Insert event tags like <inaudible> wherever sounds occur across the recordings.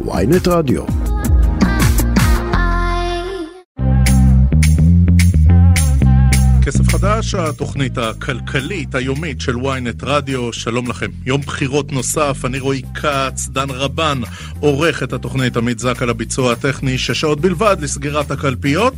ויינט רדיו. כסף חדש, התוכנית הכלכלית היומית של ynet רדיו, שלום לכם. יום בחירות נוסף, אני רועי כץ, דן רבן עורך את התוכנית עמית זק על הביצוע הטכני, שש שעות בלבד לסגירת הקלפיות.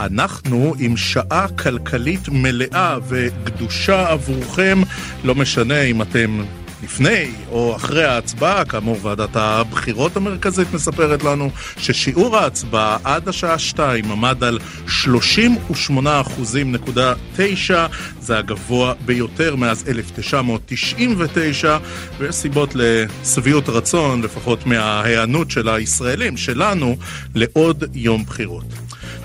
אנחנו עם שעה כלכלית מלאה וגדושה עבורכם, לא משנה אם אתם לפני או אחרי ההצבעה, כאמור ועדת הבחירות המרכזית מספרת לנו ששיעור ההצבעה עד השעה 2 עמד על 38.9, זה הגבוה ביותר מאז 1999, ויש סיבות לשביעות רצון, לפחות מההיענות של הישראלים, שלנו, לעוד יום בחירות.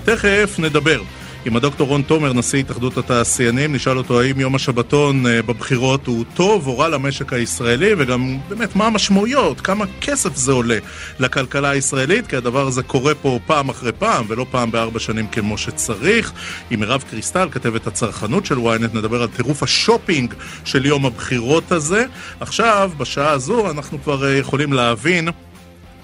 תכף נדבר עם הדוקטור רון תומר, נשיא התאחדות התעשיינים, נשאל אותו האם יום השבתון אה, בבחירות הוא טוב או רע למשק הישראלי, וגם באמת מה המשמעויות, כמה כסף זה עולה לכלכלה הישראלית, כי הדבר הזה קורה פה פעם אחרי פעם, ולא פעם בארבע שנים כמו שצריך. עם מירב קריסטל, כתבת הצרכנות של ynet, נדבר על טירוף השופינג של יום הבחירות הזה. עכשיו, בשעה הזו, אנחנו כבר אה, יכולים להבין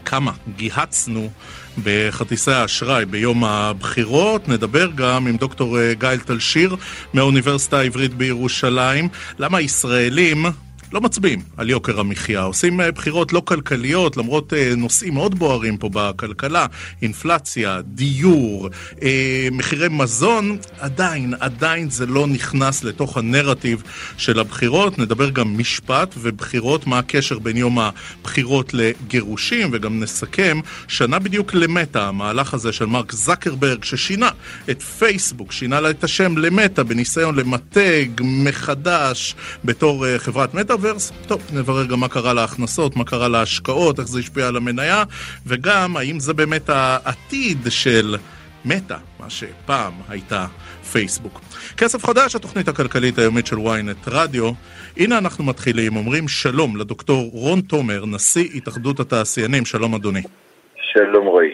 כמה גיהצנו בכרטיסי האשראי ביום הבחירות. נדבר גם עם דוקטור אה, גייל תלשיר מהאוניברסיטה העברית בירושלים. למה ישראלים לא מצביעים על יוקר המחיה, עושים אה, בחירות לא כלכליות, למרות אה, נושאים מאוד בוערים פה בכלכלה, אינפלציה, דיור, אה, מחירי מזון, עדיין, עדיין זה לא נכנס לתוך הנרטיב של הבחירות. נדבר גם משפט ובחירות, מה הקשר בין יום הבחירות לגירושים, וגם נסכם שנה בדיוק למטה, המהלך הזה של מרק זקרברג, ששינה את פייסבוק, שינה לה את השם למטה, בניסיון למתג מחדש בתור חברת מטה. המטאוורס, טוב, נברר גם מה קרה להכנסות, מה קרה להשקעות, איך זה השפיע על המניה, וגם האם זה באמת העתיד של מטא, מה שפעם הייתה פייסבוק. כסף חדש, התוכנית הכלכלית היומית של ynet רדיו. הנה אנחנו מתחילים, אומרים שלום לדוקטור רון תומר, נשיא התאחדות התעשיינים, שלום אדוני. שלום רועי.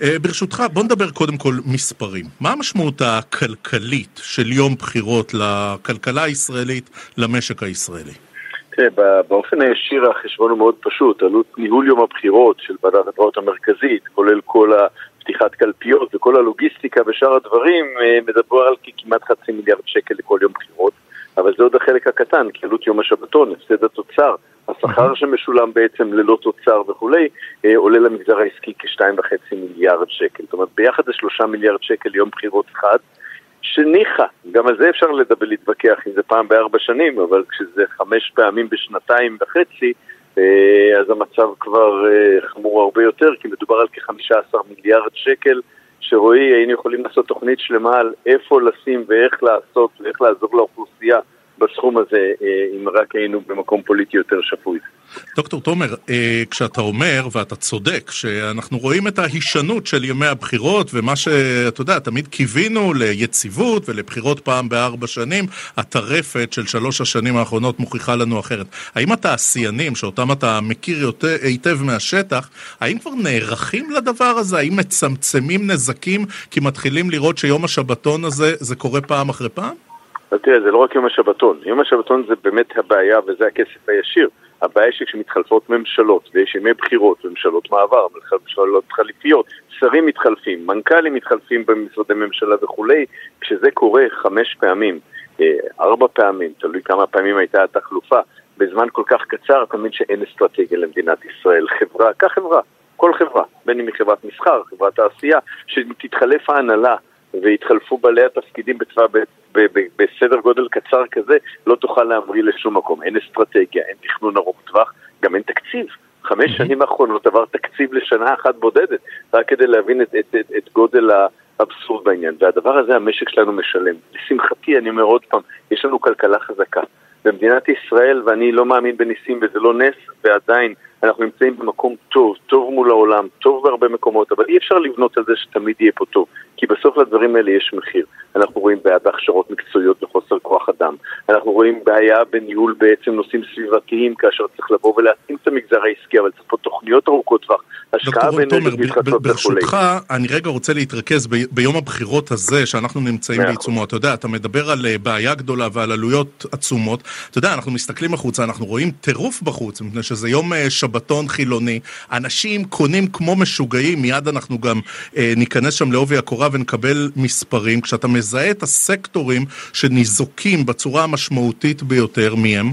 Uh, ברשותך, בוא נדבר קודם כל מספרים. מה המשמעות הכלכלית של יום בחירות לכלכלה הישראלית, למשק הישראלי? תראה, באופן הישיר החשבון הוא מאוד פשוט. עלות ניהול יום הבחירות של ועדת הבחירות המרכזית, כולל כל הפתיחת קלפיות וכל הלוגיסטיקה ושאר הדברים, אה, מדבר על כמעט חצי מיליארד שקל לכל יום בחירות. אבל זה עוד החלק הקטן, כי עלות יום השבתון, הפסד התוצר, השכר שמשולם בעצם ללא תוצר וכולי, אה, עולה למגזר העסקי כ-2.5 מיליארד שקל. זאת אומרת, ביחד זה 3 מיליארד שקל ליום בחירות אחד. שניחא, גם על זה אפשר לדבר, להתווכח אם זה פעם בארבע שנים, אבל כשזה חמש פעמים בשנתיים וחצי, אה, אז המצב כבר אה, חמור הרבה יותר, כי מדובר על כ-15 מיליארד שקל, שרועי, היינו יכולים לעשות תוכנית שלמה על איפה לשים ואיך לעשות ואיך לעזור לאוכלוסייה בסכום הזה, אה, אם רק היינו במקום פוליטי יותר שפוי. דוקטור תומר, אה, כשאתה אומר, ואתה צודק, שאנחנו רואים את ההישנות של ימי הבחירות, ומה שאתה יודע, תמיד קיווינו ליציבות ולבחירות פעם בארבע שנים, הטרפת של שלוש השנים האחרונות מוכיחה לנו אחרת. האם התעשיינים, שאותם אתה מכיר יותר, היטב מהשטח, האם כבר נערכים לדבר הזה? האם מצמצמים נזקים כי מתחילים לראות שיום השבתון הזה, זה קורה פעם אחרי פעם? תראה, זה לא רק יום השבתון. יום השבתון זה באמת הבעיה וזה הכסף הישיר. הבעיה שכשמתחלפות ממשלות, ויש ימי בחירות וממשלות מעבר, ממשלות חליפיות, שרים מתחלפים, מנכ"לים מתחלפים במשרדי ממשלה וכולי, כשזה קורה חמש פעמים, אה, ארבע פעמים, תלוי כמה פעמים הייתה התחלופה, בזמן כל כך קצר, מבין שאין אסטרטגיה למדינת ישראל. חברה, קח חברה, כל חברה, בין אם היא חברת מסחר, חברת תעשייה, שתתחלף ההנהלה ויתחלפו בעלי התפקידים בצבא, בסדר גודל קצר כזה, לא תוכל להמריא לשום מקום. אין אסטרטגיה, אין תכנון ארוך טווח, גם אין תקציב. חמש שנים האחרונות עבר תקציב לשנה אחת בודדת, רק כדי להבין את, את, את, את גודל האבסורד בעניין. והדבר הזה המשק שלנו משלם. לשמחתי, אני אומר עוד פעם, יש לנו כלכלה חזקה. במדינת ישראל, ואני לא מאמין בניסים וזה לא נס, ועדיין אנחנו נמצאים במקום טוב, טוב מול העולם, טוב בהרבה מקומות, אבל אי אפשר לבנות על זה שתמיד יהיה פה טוב, כי בסוף לדברים האלה יש מחיר. אנחנו רואים בעיה בהכשרות מקצועיות וחוסר כוח אדם. אנחנו רואים בעיה בניהול בעצם נושאים סביבתיים, כאשר צריך לבוא ולהתאים את המגזר העסקי, אבל צריך פה תוכניות ארוכות טווח. השקעה באנרגיות מתחדשות וכולי. ברשותך, אני רגע רוצה להתרכז ב, ביום הבחירות הזה שאנחנו נמצאים בעיצומו. אתה יודע, אתה מדבר על אה, בעיה גדולה ועל עלויות עצומות. אתה יודע, אנחנו מסתכלים החוצה, אנחנו רואים טירוף בחוץ, מפני שזה יום אה, שבתון חילוני. אנשים קונים כמו משוגעים, מיד אנחנו גם אה, ניכנס שם לעובי הקורה ונקבל מספרים. כשאתה מזהה את הסקטורים שניזוקים בצורה המשמעותית ביותר, מי הם?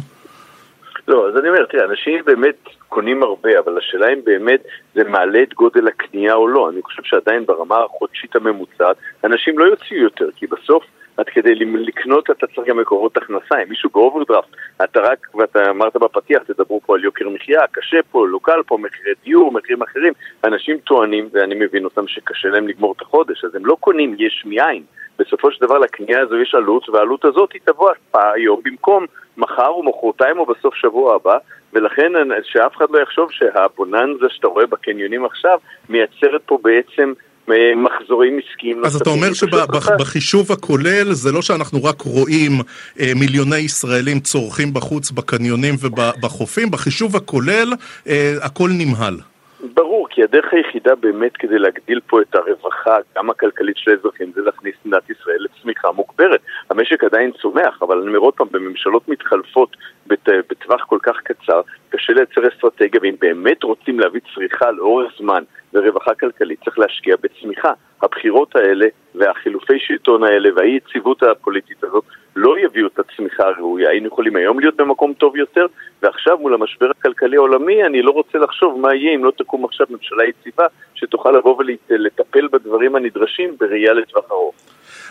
לא, אז אני אומר, תראה, אנשים באמת קונים הרבה, אבל השאלה אם באמת זה מעלה את גודל הקנייה או לא. אני חושב שעדיין ברמה החודשית הממוצעת, אנשים לא יוציאו יותר, כי בסוף עד כדי לקנות אתה צריך גם מקורות הכנסה, אם מישהו באוברדרפט, אתה רק, ואתה אמרת בפתיח, תדברו פה על יוקר מחיה, קשה פה, לא קל פה, מחירי דיור, מחירים אחרים, אנשים טוענים, ואני מבין אותם, שקשה להם לגמור את החודש, אז הם לא קונים יש מאין. בסופו של דבר לקנייה הזו יש עלות, והעלות הזאת היא תבוא היום במקום מחר או מחרתיים או בסוף שבוע הבא, ולכן שאף אחד לא יחשוב שהבוננזה שאתה רואה בקניונים עכשיו מייצרת פה בעצם מחזורים עסקיים אז אתה אומר שבחישוב הכולל זה לא שאנחנו רק רואים אה, מיליוני ישראלים צורכים בחוץ בקניונים ובחופים, בחישוב הכולל אה, הכל נמהל. ברור, כי הדרך היחידה באמת כדי להגדיל פה את הרווחה, גם הכלכלית של האזרחים, זה להכניס מדינת ישראל לצמיחה מוגברת. המשק עדיין צומח, אבל אני אומר עוד פעם, בממשלות מתחלפות בטווח כל כך קצר, קשה לייצר אסטרטגיה, ואם באמת רוצים להביא צריכה לאורך זמן ורווחה כלכלית, צריך להשקיע בצמיחה. הבחירות האלה והחילופי שלטון האלה והאי יציבות הפוליטית הזאת לא יביאו את הצמיחה הראויה. היינו יכולים היום להיות במקום טוב יותר, ועכשיו מול המשבר הכלכלי העולמי אני לא רוצה לחשוב מה יהיה אם לא תקום עכשיו ממשלה יציבה שתוכל לבוא ולטפל בדברים הנדרשים בראייה לטווח ארוך.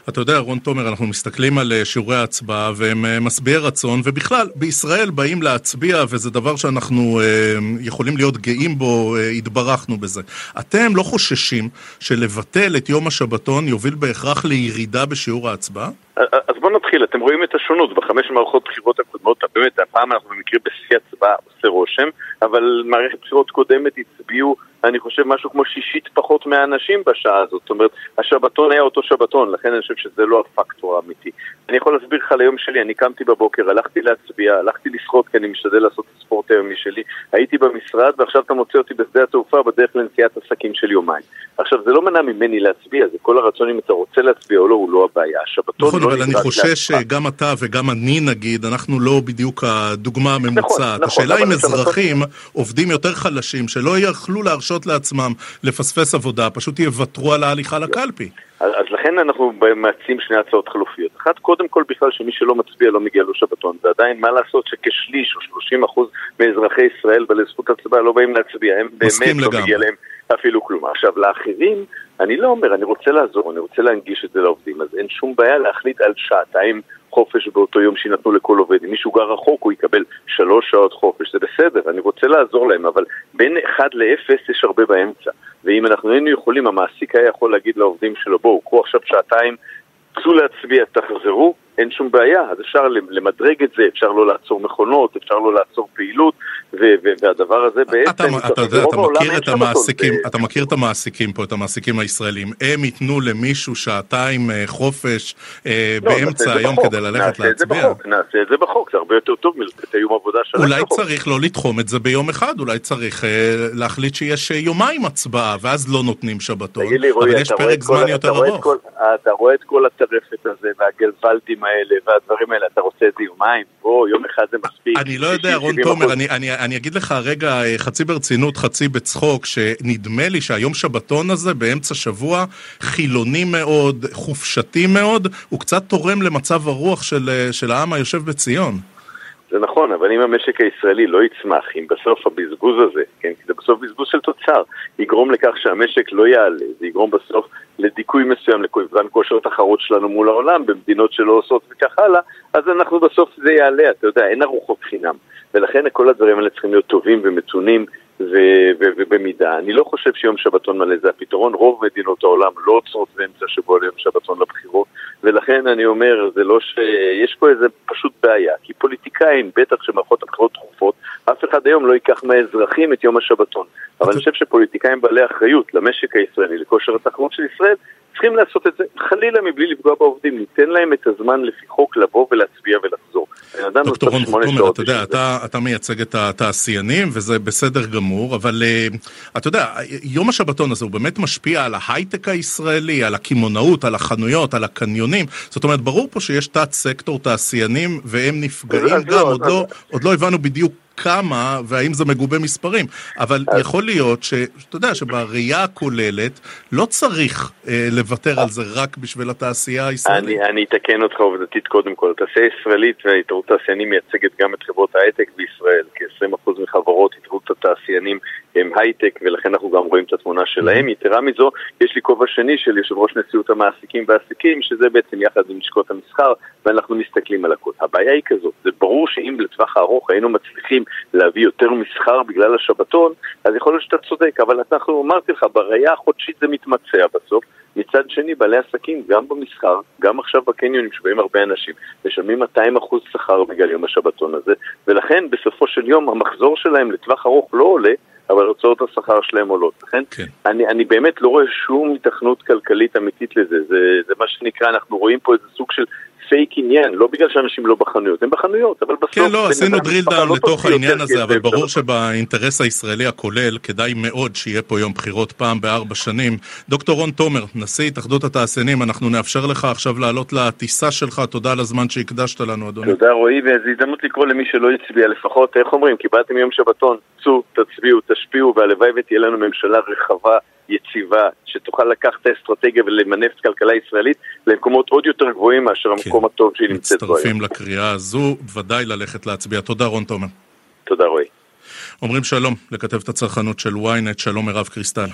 אתה יודע, רון תומר, אנחנו מסתכלים על אה, שיעורי ההצבעה והם אה, משביעי רצון, ובכלל, בישראל באים להצביע וזה דבר שאנחנו אה, יכולים להיות גאים בו, אה, התברכנו בזה. אתם לא חוששים שלבטל את יום השבתון יוביל בהכרח לירידה בשיעור ההצבעה? אז בואו נתחיל, אתם רואים את השונות. בחמש מערכות בחירות הקודמות, באמת, הפעם אנחנו במקרה בשיא הצבעה עושה רושם, אבל מערכת בחירות קודמת הצביעו אני חושב משהו כמו שישית פחות מהאנשים בשעה הזאת. זאת אומרת, השבתון היה אותו שבתון, לכן אני חושב שזה לא הפקטור האמיתי. אני יכול להסביר לך ליום שלי, אני קמתי בבוקר, הלכתי להצביע, הלכתי לשחות כי אני משתדל לעשות את הספורט היומי שלי, הייתי במשרד ועכשיו אתה מוצא אותי בשדה התעופה בדרך לנסיעת עסקים של יומיים. עכשיו, זה לא מנע ממני להצביע, זה כל הרצון אם אתה רוצה להצביע או לא, הוא לא הבעיה. השבתון נכון, לא אבל אני חושש שגם אתה וגם אני נגיד, אנחנו לא בדיוק הדוגמה נכון, הממוצעת. נכון, השאלה אם אזרחים עובדים יותר חלשים, שלא יכלו להרשות לעצמם לפספס עבודה, פשוט יוותרו על ההליכה לקלפי. אז לכן אנחנו מאצים שני הצעות חלופיות. אחת, קודם כל בכלל שמי שלא מצביע לא מגיע לו שבתון, ועדיין מה לעשות שכשליש או 30 אחוז מאזרחי ישראל בעלי זכות הצבעה לא באים להצביע, הם באמת לא מגיע להם אפילו כלום. עכשיו, לאחרים, אני לא אומר, אני רוצה לעזור, אני רוצה להנגיש את זה לעובדים, אז אין שום בעיה להחליט על שעתיים חופש באותו יום שיינתנו לכל עובד. אם מישהו גר רחוק, הוא יקבל שלוש שעות חופש, זה בסדר, אני רוצה לעזור להם, אבל בין אחד לאפס יש הרבה באמצע. ואם אנחנו היינו יכולים, המעסיק היה יכול להגיד לעובדים שלו, בואו, קחו עכשיו שעתיים, צאו להצביע, תחזרו, אין שום בעיה, אז אפשר למדרג את זה, אפשר לא לעצור מכונות, אפשר לא לעצור פעילות, והדבר הזה בעצם... אתה, אתה יודע, אתה מכיר את המעסיקים. אתה מכיר את המעסיקים פה, את המעסיקים הישראלים, הם ייתנו למישהו שעתיים אה, חופש אה, לא, באמצע היום כדי ללכת להצביע. נעשה את זה בחוק, זה הרבה יותר טוב מלתת יום עבודה שלם אולי צריך לא לתחום את זה ביום אחד, אולי צריך אה, להחליט שיש יומיים הצבעה, ואז לא נותנים שבתון, אבל יש פרק זמן יותר ארוך. אתה רואה את כל הטרפת הזה והגלוולדים האלה והדברים האלה, אתה רוצה את זה יומיים? בוא, יום אחד זה מספיק. אני לא יודע, רון תומר, אני, אני, אני אגיד לך רגע, אה, חצי ברצינות, חצי בצחוק, שנדמה לי שהיום שבתון הזה, באמצע שבוע, חילוני מאוד, חופשתי מאוד, הוא קצת תורם למצב הרוח של, אה, של העם היושב בציון. זה נכון, אבל אם המשק הישראלי לא יצמח, אם בסוף הבזבוז הזה, כן, כי זה בסוף בזבוז של תוצר, יגרום לכך שהמשק לא יעלה, זה יגרום בסוף לדיכוי מסוים, לכוון כושר תחרות שלנו מול העולם, במדינות שלא עושות וכך הלאה, אז אנחנו בסוף זה יעלה, אתה יודע, אין ארוחות חינם. ולכן כל הדברים האלה צריכים להיות טובים ומתונים ובמידה. אני לא חושב שיום שבתון מלא זה הפתרון, רוב מדינות העולם לא עוצרות באמצע שבוע ליום שבתון לבחירות, ולכן אני אומר, זה לא ש... יש פה איזה פשוט בעיה, כי פוליטיקאים, בטח שמערכות הבחירות תכופות, אף אחד היום לא ייקח מהאזרחים את יום השבתון. אבל אני חושב שפוליטיקאים בעלי אחריות למשק הישראלי, לכושר התחרות של ישראל, צריכים לעשות את זה חלילה מבלי לפגוע בעובדים, ניתן להם את הזמן לפי חוק לבוא ולהצביע ולחזור. דוקטור רון תומר, אתה יודע, אתה, אתה מייצג את התעשיינים וזה בסדר גמור, אבל uh, אתה יודע, יום השבתון הזה הוא באמת משפיע על ההייטק הישראלי, על הקמעונאות, על החנויות, על הקניונים. זאת אומרת, ברור פה שיש תת סקטור תעשיינים והם נפגעים גם, לא, עוד, לא, עוד לא הבנו בדיוק כמה והאם זה מגובה מספרים, אבל אז... יכול להיות שאתה יודע שבראייה הכוללת לא צריך אה, לוותר על זה רק בשביל התעשייה הישראלית. אני, אני אתקן אותך עובדתית קודם כל, התעשייה הישראלית וההתערות התעשיינים מייצגת גם את חברות ההייטק בישראל, כ-20% מחברות התערות התעשיינים הם הייטק ולכן אנחנו גם רואים את התמונה שלהם. יתרה מזו, יש לי כובע שני של יושב ראש נשיאות המעסיקים והעסקים, שזה בעצם יחד עם לשכות המסחר, ואנחנו מסתכלים על הכל. הבעיה היא כזאת, זה ברור שאם לטווח הארוך היינו מצליחים להביא יותר מסחר בגלל השבתון, אז יכול להיות שאתה צודק, אבל אנחנו, אמרתי לך, בראייה החודשית זה מתמצע בסוף. מצד שני, בעלי עסקים, גם במסחר, גם עכשיו בקניונים שבאים הרבה אנשים, משלמים 200% שכר בגלל יום השבתון הזה, ולכן בסופו של יום המחזור שלהם לטווח ארוך לא עולה, אבל הוצאות השכר שלהם עולות. לכן, כן. אני, אני באמת לא רואה שום התכנות כלכלית אמיתית לזה. זה, זה מה שנקרא, אנחנו רואים פה איזה סוג של פייק עניין, לא בגלל שאנשים לא בחנויות, הם בחנויות, אבל בסוף... כן, לא, עשינו drill down לא לתוך העניין הזה, אבל ברור שבאינטרס הישראלי הכולל, כדאי מאוד שיהיה פה יום בחירות פעם בארבע שנים. דוקטור רון תומר, נשיא התאחדות התעשיינים, אנחנו נאפשר לך עכשיו לעלות לטיסה שלך, תודה על הזמן שהקדשת לנו, אדוני. תודה רועי, וזו הזדמנות לקרוא למי שלא הצביע לפחות, איך אומרים, קיבלתם יום שבתון, צאו, תצביעו, תשפיעו, והלוואי ותהיה לנו ממשלה רחבה. יציבה, שתוכל לקחת את האסטרטגיה ולמנף את הכלכלה הישראלית למקומות עוד יותר גבוהים מאשר כן. המקום הטוב שהיא נמצאת בו מצטרפים לקריאה הזו, ודאי ללכת להצביע. תודה רון תומר. תודה רועי. אומרים שלום לכתבת הצרכנות של ynet, שלום מירב קריסטל.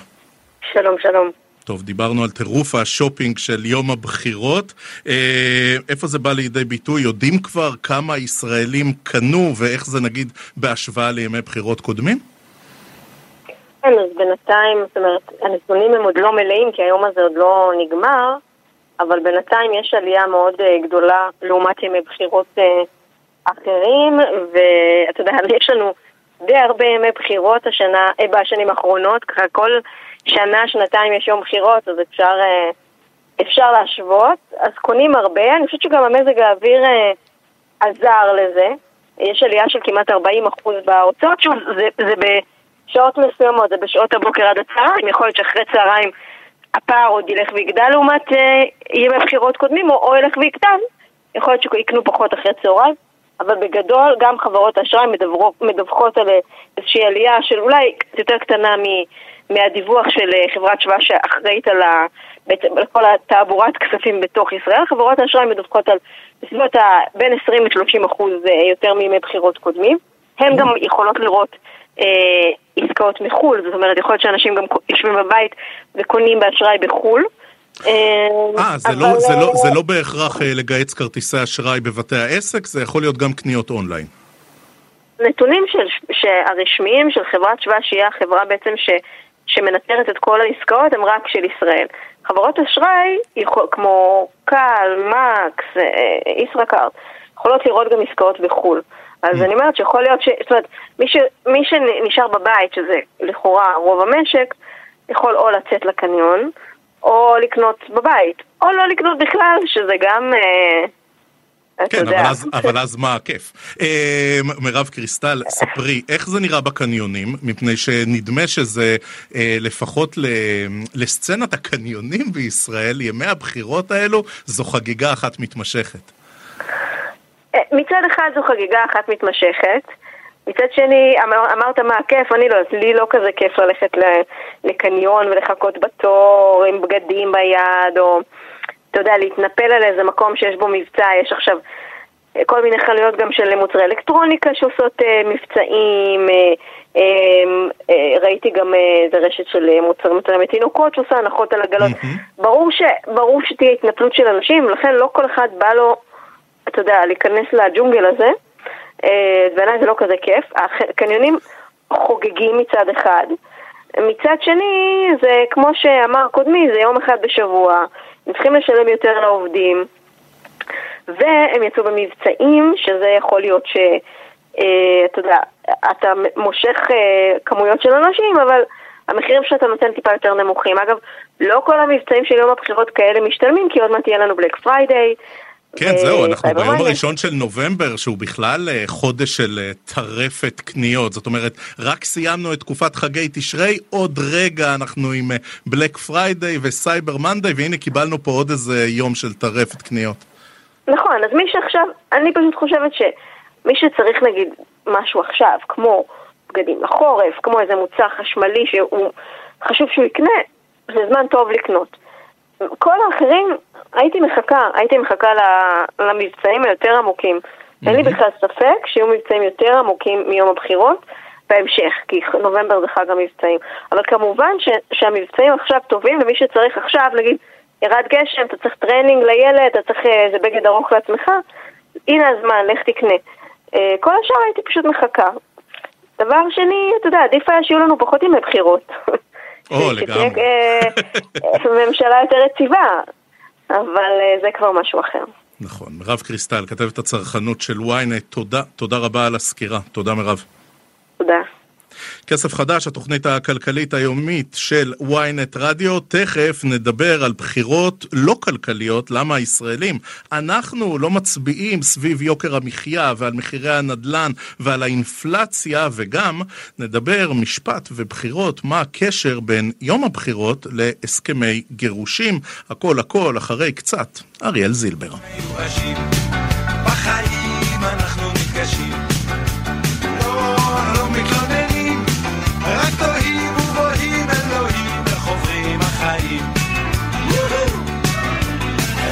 שלום, שלום. טוב, דיברנו על טירוף השופינג של יום הבחירות. אה, איפה זה בא לידי ביטוי? יודעים כבר כמה ישראלים קנו ואיך זה נגיד בהשוואה לימי בחירות קודמים? כן, אז בינתיים, זאת אומרת, הנתונים הם עוד לא מלאים, כי היום הזה עוד לא נגמר, אבל בינתיים יש עלייה מאוד uh, גדולה לעומת ימי בחירות uh, אחרים, ואתה יודע, <laughs> יש לנו די הרבה ימי בחירות השנה, uh, בשנים האחרונות, ככה כל שנה, שנתיים יש יום בחירות, אז אפשר, אפשר להשוות, אז קונים הרבה, אני חושבת שגם המזג האוויר עזר לזה, יש עלייה של כמעט 40% בהוצאות, שוב, זה, זה ב... שעות מסוימות, זה בשעות הבוקר עד הצהריים, יכול להיות שאחרי צהריים הפער עוד ילך ויגדל לעומת אה, ימי בחירות קודמים, או, או ילך ויקטן, יכול להיות שיקנו פחות אחרי צהריים, אבל בגדול גם חברות האשראי מדווחות על איזושהי עלייה של אולי יותר קטנה מ, מהדיווח של אה, חברת שווה שאחראית על, ה, בעצם, על כל התעבורת כספים בתוך ישראל, חברות האשראי מדווחות על בסביבות ה, בין 20 ל-30 אחוז אה, יותר מימי בחירות קודמים. הן גם יכולות לראות אה, עסקאות מחו"ל, זאת אומרת, יכול להיות שאנשים גם יושבים בבית וקונים באשראי בחו"ל. אה, אה זה, לא, זה, לא, זה לא בהכרח אה, לגייץ כרטיסי אשראי בבתי העסק, זה יכול להיות גם קניות אונליין. נתונים של, הרשמיים של חברת שווה, שהיא החברה בעצם ש, שמנטרת את כל העסקאות, הם רק של ישראל. חברות אשראי, כמו קל, מקס, ישראכרט, יכולות לראות גם עסקאות בחו"ל. אז אני אומרת שיכול להיות ש... זאת אומרת, מי, ש... מי שנשאר בבית, שזה לכאורה רוב המשק, יכול או לצאת לקניון, או לקנות בבית, או לא לקנות בכלל, שזה גם... אה, כן, אבל אז, אבל אז מה הכיף? אה, מירב קריסטל, ספרי, איך זה נראה בקניונים? מפני שנדמה שזה אה, לפחות ל, לסצנת הקניונים בישראל, ימי הבחירות האלו, זו חגיגה אחת מתמשכת. מצד אחד זו חגיגה אחת מתמשכת, מצד שני, אמר, אמרת מה הכיף, אני לא, לי לא כזה כיף ללכת לקניון ולחכות בתור עם בגדים ביד, או אתה יודע, להתנפל על איזה מקום שיש בו מבצע, יש עכשיו כל מיני חנויות גם של מוצרי אלקטרוניקה שעושות אה, מבצעים, אה, אה, אה, ראיתי גם איזה אה, רשת של מוצרים מוצרים לתינוקות שעושה הנחות על עגלות. Mm-hmm. ברור, ש, ברור שתהיה התנפלות של אנשים, לכן לא כל אחד בא לו... אתה יודע, להיכנס לג'ונגל הזה, אה, בעיניי זה לא כזה כיף. הקניונים חוגגים מצד אחד. מצד שני, זה כמו שאמר קודמי, זה יום אחד בשבוע, הם צריכים לשלם יותר לעובדים, והם יצאו במבצעים, שזה יכול להיות ש... אה, אתה יודע, אתה מושך אה, כמויות של אנשים, אבל המחירים שאתה נותן טיפה יותר נמוכים. אגב, לא כל המבצעים של יום הבחירות כאלה משתלמים, כי עוד מעט יהיה לנו Black Friday, כן, זהו, אנחנו ביום הראשון של נובמבר, שהוא בכלל אה, חודש של אה, טרפת קניות. זאת אומרת, רק סיימנו את תקופת חגי תשרי, עוד רגע אנחנו עם Black Friday ו Cyber Monday, והנה קיבלנו פה עוד איזה יום של טרפת קניות. נכון, אז מי שעכשיו, אני פשוט חושבת שמי שצריך נגיד משהו עכשיו, כמו בגדים לחורף, כמו איזה מוצר חשמלי שהוא חשוב שהוא יקנה, זה זמן טוב לקנות. כל האחרים, הייתי מחכה, הייתי מחכה למבצעים היותר עמוקים. Mm-hmm. אין לי בכלל ספק שיהיו מבצעים יותר עמוקים מיום הבחירות בהמשך, כי נובמבר זה חג המבצעים. אבל כמובן ש, שהמבצעים עכשיו טובים, ומי שצריך עכשיו, נגיד, ירד גשם, אתה צריך טרנינג לילד, אתה צריך אה, איזה בגד ארוך לעצמך, הנה הזמן, לך תקנה. אה, כל השאר הייתי פשוט מחכה. דבר שני, אתה יודע, עדיף היה שיהיו לנו פחות ימי בחירות. <laughs> או, לגמרי. אה, ממשלה יותר יציבה, אבל זה כבר משהו אחר. נכון. מירב קריסטל, כתבת הצרכנות של ynet, תודה, תודה רבה על הסקירה. תודה מירב. תודה. כסף חדש, התוכנית הכלכלית היומית של ynet רדיו. תכף נדבר על בחירות לא כלכליות, למה הישראלים, אנחנו לא מצביעים סביב יוקר המחיה ועל מחירי הנדל"ן ועל האינפלציה, וגם נדבר משפט ובחירות, מה הקשר בין יום הבחירות להסכמי גירושים. הכל הכל אחרי קצת. אריאל זילבר. בחיים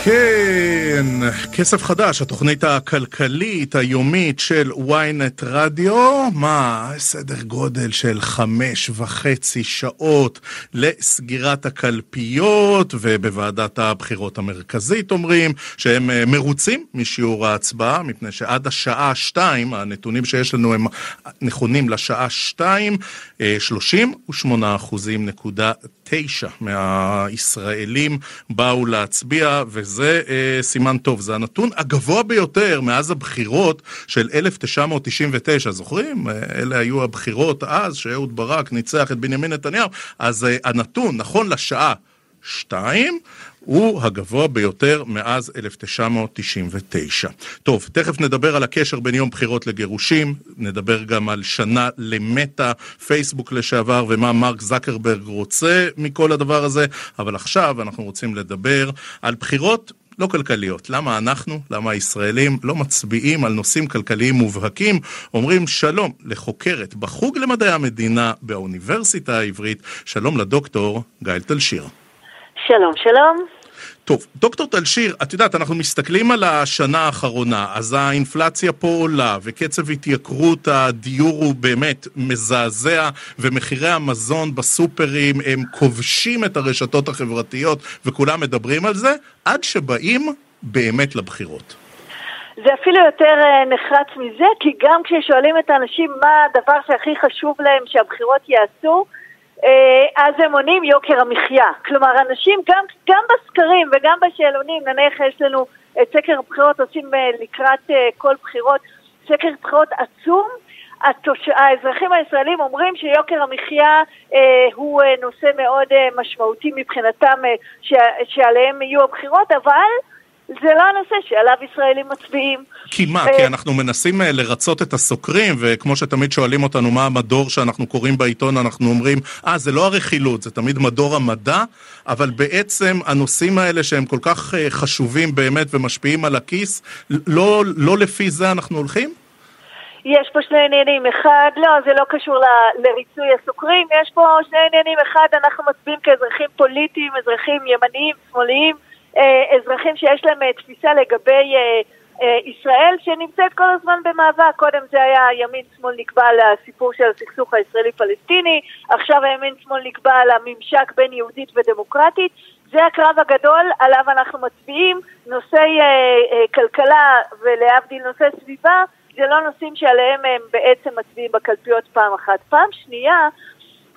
Ok. כן, כסף חדש, התוכנית הכלכלית היומית של ynet רדיו, מה, סדר גודל של חמש וחצי שעות לסגירת הקלפיות, ובוועדת הבחירות המרכזית אומרים שהם אה, מרוצים משיעור ההצבעה, מפני שעד השעה שתיים, הנתונים שיש לנו הם נכונים לשעה שתיים, 38 אה, אחוזים נקודה תשע מהישראלים באו להצביע, וזה אה, סימן טוב. זה הנתון הגבוה ביותר מאז הבחירות של 1999. זוכרים? אלה היו הבחירות אז, שאהוד ברק ניצח את בנימין נתניהו. אז אה, הנתון, נכון לשעה שתיים, הוא הגבוה ביותר מאז 1999. טוב, תכף נדבר על הקשר בין יום בחירות לגירושים, נדבר גם על שנה למטה, פייסבוק לשעבר, ומה מרק זקרברג רוצה מכל הדבר הזה, אבל עכשיו אנחנו רוצים לדבר על בחירות לא כלכליות. למה אנחנו, למה הישראלים לא מצביעים על נושאים כלכליים מובהקים, אומרים שלום לחוקרת בחוג למדעי המדינה באוניברסיטה העברית, שלום לדוקטור גאל תלשיר. שלום, שלום. טוב, דוקטור טלשיר, את יודעת, אנחנו מסתכלים על השנה האחרונה, אז האינפלציה פה עולה, וקצב התייקרות הדיור הוא באמת מזעזע, ומחירי המזון בסופרים הם כובשים את הרשתות החברתיות, וכולם מדברים על זה, עד שבאים באמת לבחירות. זה אפילו יותר אה, נחרץ מזה, כי גם כששואלים את האנשים מה הדבר שהכי חשוב להם שהבחירות יעשו, אז הם עונים יוקר המחיה. כלומר, אנשים גם, גם בסקרים וגם בשאלונים, נניח יש לנו את סקר בחירות, עושים אה, לקראת אה, כל בחירות סקר בחירות עצום, התוש... האזרחים הישראלים אומרים שיוקר המחיה אה, הוא אה, נושא מאוד אה, משמעותי מבחינתם אה, ש... שעליהם יהיו הבחירות, אבל זה לא הנושא שעליו ישראלים מצביעים. כי מה? כי אנחנו מנסים אה, לרצות את הסוקרים, וכמו שתמיד שואלים אותנו מה המדור שאנחנו קוראים בעיתון, אנחנו אומרים, אה, זה לא הרכילות, זה תמיד מדור המדע, אבל בעצם הנושאים האלה שהם כל כך אה, חשובים באמת ומשפיעים על הכיס, לא, לא לפי זה אנחנו הולכים? יש פה שני עניינים, אחד, לא, זה לא קשור ל, לריצוי הסוקרים, יש פה שני עניינים, אחד, אנחנו מצביעים כאזרחים פוליטיים, אזרחים ימניים, שמאליים, אה, אזרחים שיש להם אה, תפיסה לגבי אה, ישראל שנמצאת כל הזמן במאבק, קודם זה היה ימין-שמאל נקבע על הסיפור של הסכסוך הישראלי-פלסטיני, עכשיו הימין-שמאל נקבע על הממשק בין יהודית ודמוקרטית, זה הקרב הגדול עליו אנחנו מצביעים, נושאי אה, אה, כלכלה ולהבדיל נושאי סביבה זה לא נושאים שעליהם הם בעצם מצביעים בקלפיות פעם אחת. פעם שנייה,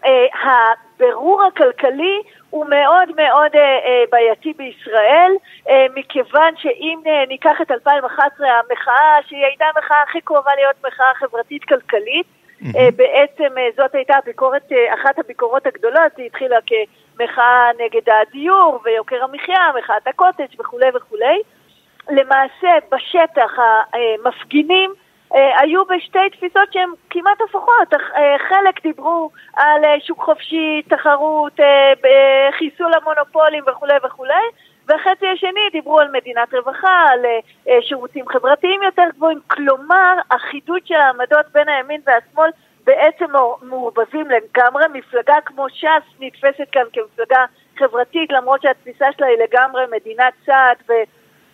אה, הבירור הכלכלי הוא מאוד מאוד אה, אה, בעייתי בישראל, אה, מכיוון שאם אה, ניקח את 2011, המחאה, שהיא הייתה המחאה הכי קרובה להיות מחאה חברתית-כלכלית, mm-hmm. אה, בעצם אה, זאת הייתה הביקורת, אה, אחת הביקורות הגדולות, היא התחילה כמחאה נגד הדיור ויוקר המחיה, מחאת הקוטג' וכולי וכולי. למעשה בשטח המפגינים אה, היו בשתי תפיסות שהן כמעט הפוכות. אה, חלק דיברו על אה, שוק חופשי, תחרות, חיסול המונופולים וכולי וכולי, והחצי השני דיברו על מדינת רווחה, על שירותים חברתיים יותר גבוהים. כלומר, החידוד של העמדות בין הימין והשמאל בעצם מעורבבים לגמרי. מפלגה כמו ש"ס נתפסת כאן כמפלגה חברתית, למרות שהתפיסה שלה היא לגמרי מדינת צעד ו...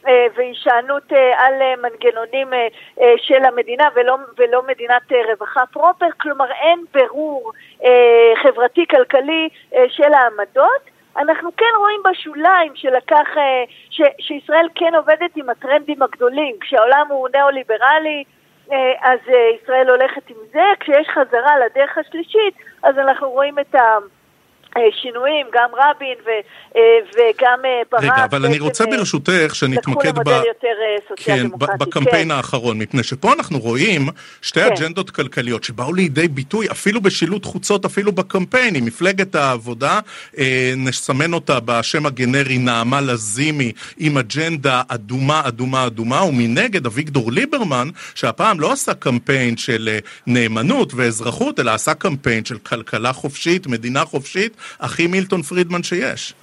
אה, והישענות אה, על אה, מנגנונים של המדינה ולא, ולא מדינת רווחה פרופר, כלומר אין ברור חברתי-כלכלי של העמדות. אנחנו כן רואים בשוליים שלקח, ש, שישראל כן עובדת עם הטרנדים הגדולים. כשהעולם הוא ניאו-ליברלי, אז ישראל הולכת עם זה, כשיש חזרה לדרך השלישית, אז אנחנו רואים את ה... אה, שינויים, גם רבין ו, אה, וגם אה, ברק. רגע, אבל אני רוצה ברשותך שנתמקד ב... כן, בקמפיין כן. האחרון, מפני שפה אנחנו רואים שתי כן. אג'נדות כלכליות שבאו לידי ביטוי אפילו בשילוט חוצות, אפילו בקמפיינים. מפלגת העבודה, נסמן אותה בשם הגנרי נעמה לזימי, עם אג'נדה אדומה, אדומה, אדומה, ומנגד אביגדור ליברמן, שהפעם לא עשה קמפיין של נאמנות ואזרחות, אלא עשה קמפיין של כלכלה חופשית, מדינה חופשית, הכי מילטון פרידמן שיש.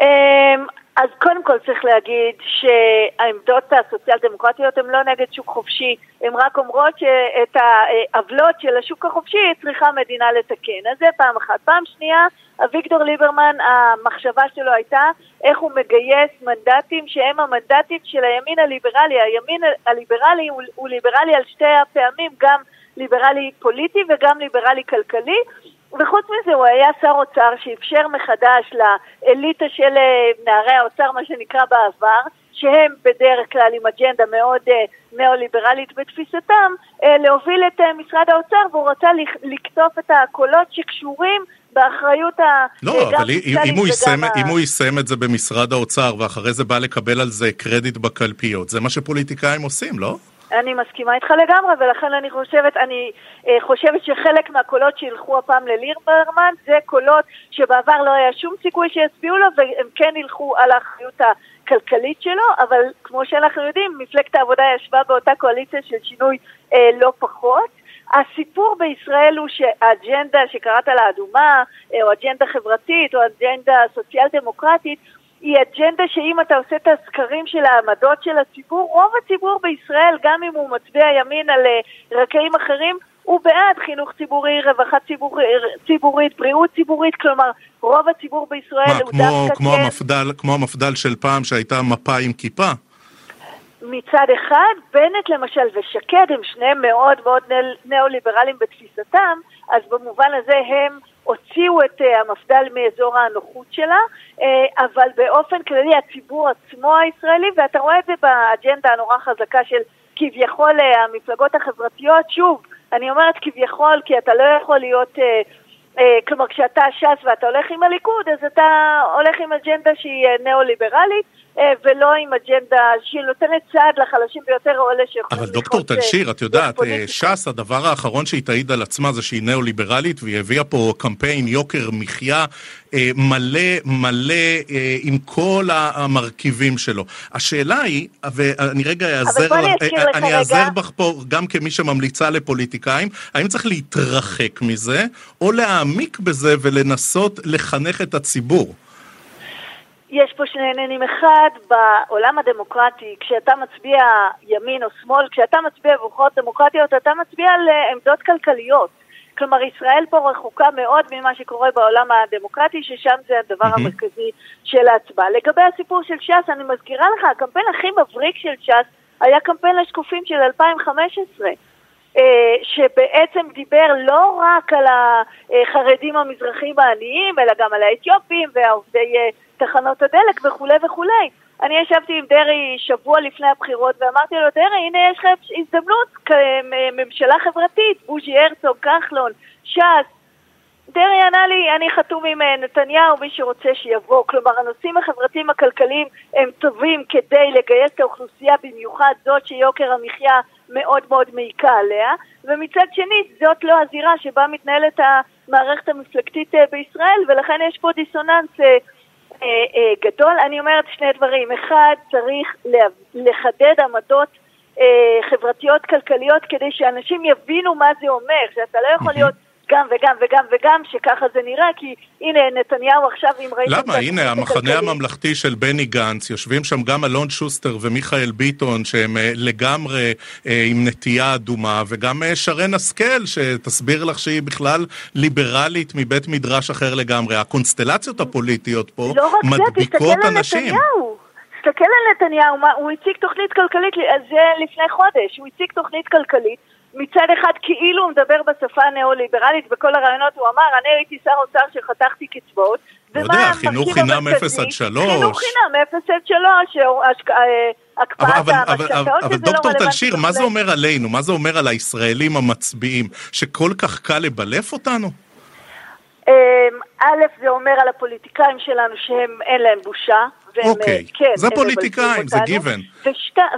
אמ, אז קודם כל צריך להגיד שהעמדות הסוציאל דמוקרטיות הן לא נגד שוק חופשי, הן רק אומרות שאת העוולות של השוק החופשי צריכה המדינה לתקן. אז זה פעם אחת. פעם שנייה, אביגדור ליברמן, המחשבה שלו הייתה איך הוא מגייס מנדטים שהם המנדטים של הימין הליברלי. הימין הליברלי הוא, הוא ליברלי על שתי הפעמים, גם ליברלי פוליטי וגם ליברלי כלכלי. וחוץ מזה הוא היה שר אוצר שאפשר מחדש לאליטה של אה, נערי האוצר, מה שנקרא בעבר, שהם בדרך כלל עם אג'נדה מאוד uh, ניאו-ליברלית בתפיסתם, uh, להוביל את uh, משרד האוצר, והוא רצה לקטוף את הקולות שקשורים באחריות ה... לא, אבל אם, הוא יישם, ה... אם הוא יישם את זה במשרד האוצר, ואחרי זה בא לקבל על זה קרדיט בקלפיות, זה מה שפוליטיקאים עושים, לא? אני מסכימה איתך לגמרי, ולכן אני חושבת, אני אה, חושבת שחלק מהקולות שילכו הפעם לליברמן זה קולות שבעבר לא היה שום סיכוי שיצביעו לו, והם כן ילכו על האחריות הכלכלית שלו, אבל כמו שאנחנו יודעים, מפלגת העבודה ישבה באותה קואליציה של שינוי אה, לא פחות. הסיפור בישראל הוא שהאג'נדה שקראת לה אדומה, אה, או אג'נדה חברתית, או אג'נדה סוציאל דמוקרטית, היא אג'נדה שאם אתה עושה את הסקרים של העמדות של הציבור, רוב הציבור בישראל, גם אם הוא מצביע ימין על אה, רקעים אחרים, הוא בעד חינוך ציבורי, רווחה ציבור, ציבורית, בריאות ציבורית, כלומר, רוב הציבור בישראל מה, הוא כמו, דווקא כמו כן... המפד"ל, כמו המפד"ל של פעם שהייתה מפה עם כיפה? מצד אחד, בנט למשל ושקד הם שניהם מאוד מאוד ניאו-ליברליים בתפיסתם, אז במובן הזה הם הוציאו את uh, המפד"ל מאזור הנוחות שלה, uh, אבל באופן כללי הציבור עצמו הישראלי, ואתה רואה את זה באג'נדה הנורא חזקה של כביכול uh, המפלגות החברתיות, שוב, אני אומרת כביכול כי אתה לא יכול להיות... כלומר, כשאתה ש"ס ואתה הולך עם הליכוד, אז אתה הולך עם אג'נדה שהיא ניאו-ליברלית, אה, ולא עם אג'נדה שהיא נותנת צעד לחלשים ביותר או אלה שיכולים... אבל דוקטור תלשיר, את יודעת, אה, ש"ס, הדבר האחרון שהיא תעיד על עצמה זה שהיא ניאו-ליברלית, והיא הביאה פה קמפיין יוקר מחיה אה, מלא מלא עם כל המרכיבים שלו. השאלה היא, ואני רגע אעזר, אני אעזר בך פה גם כמי שממליצה לפוליטיקאים, האם צריך להתרחק מזה, או להעמיק בזה ולנסות לחנך את הציבור? יש פה שני עניינים. אחד, בעולם הדמוקרטי, כשאתה מצביע ימין או שמאל, כשאתה מצביע בבחירות דמוקרטיות, אתה מצביע על אה, כלכליות. כלומר, ישראל פה רחוקה מאוד ממה שקורה בעולם הדמוקרטי, ששם זה הדבר mm-hmm. המרכזי של ההצבעה. לגבי הסיפור של ש"ס, אני מזכירה לך, הקמפיין הכי מבריק של ש"ס היה קמפיין לשקופים של 2015. אה, שבעצם דיבר לא רק על החרדים המזרחים העניים, אלא גם על האתיופים והעובדי אה, תחנות הדלק וכולי וכולי. אני ישבתי עם דרעי שבוע לפני הבחירות ואמרתי לו, דרעי, הנה יש לך הזדמנות כממשלה חברתית, בוז'י הרצוג, כחלון, ש"ס. דרעי ענה לי, אני חתום עם אה, נתניהו, מי שרוצה שיבוא. כלומר, הנושאים החברתיים הכלכליים הם טובים כדי לגייס את האוכלוסייה, במיוחד זאת שיוקר המחיה מאוד מאוד מעיקה עליה, ומצד שני, זאת לא הזירה שבה מתנהלת המערכת המפלגתית אה, בישראל, ולכן יש פה דיסוננס אה, גדול. אני אומרת שני דברים. אחד, צריך לחדד עמדות אה, חברתיות כלכליות כדי שאנשים יבינו מה זה אומר, שאתה לא יכול להיות גם וגם וגם וגם, שככה זה נראה, כי הנה נתניהו עכשיו, אם ראיתם... למה? הנה, המחנה הממלכתי של בני גנץ, יושבים שם גם אלון שוסטר ומיכאל ביטון, שהם uh, לגמרי uh, עם נטייה אדומה, וגם uh, שרן השכל, שתסביר לך שהיא בכלל ליברלית מבית מדרש אחר לגמרי. הקונסטלציות הפוליטיות פה לא מדביקות אנשים. תסתכל על נתניהו, הוא הציג תוכנית כלכלית, זה לפני חודש, הוא הציג תוכנית כלכלית מצד אחד כאילו הוא מדבר בשפה הניאו-ליברלית, בכל הרעיונות הוא אמר, אני הייתי שר אוצר שחתכתי קצבאות. לא יודע, חינוך חינם 0 עד 3. חינוך חינם 0 עד 3, הקפאת המשכנתאות, אבל דוקטור תלשיר, מה זה אומר עלינו? מה זה אומר על הישראלים המצביעים? שכל כך קל לבלף אותנו? אמ, א', זה אומר על הפוליטיקאים שלנו שהם אין להם בושה. אוקיי, כן, זה פוליטיקאים, זה גיוון.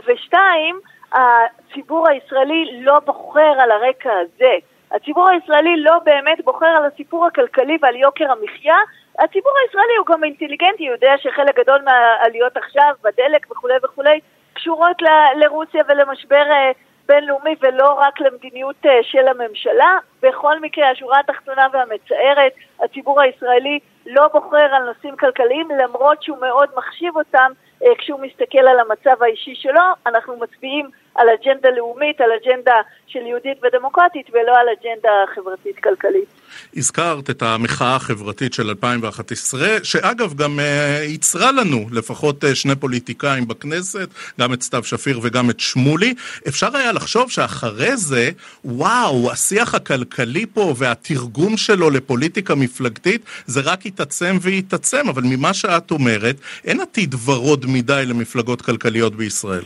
ושתיים, הציבור הישראלי לא בוחר על הרקע הזה. הציבור הישראלי לא באמת בוחר על הסיפור הכלכלי ועל יוקר המחיה. הציבור הישראלי הוא גם אינטליגנטי, הוא יודע שחלק גדול מהעליות עכשיו, בדלק וכולי וכולי, קשורות ל- לרוסיה ולמשבר אה, בינלאומי ולא רק למדיניות אה, של הממשלה. בכל מקרה, השורה התחתונה והמצערת, הציבור הישראלי לא בוחר על נושאים כלכליים למרות שהוא מאוד מחשיב אותם אה, כשהוא מסתכל על המצב האישי שלו, אנחנו מצביעים על אג'נדה לאומית, על אג'נדה של יהודית ודמוקרטית, ולא על אג'נדה חברתית-כלכלית. הזכרת את המחאה החברתית של 2011, שאגב גם uh, ייצרה לנו לפחות uh, שני פוליטיקאים בכנסת, גם את סתיו שפיר וגם את שמולי. אפשר היה לחשוב שאחרי זה, וואו, השיח הכלכלי פה והתרגום שלו לפוליטיקה מפלגתית, זה רק יתעצם ויתעצם, אבל ממה שאת אומרת, אין עתיד ורוד מדי למפלגות כלכליות בישראל.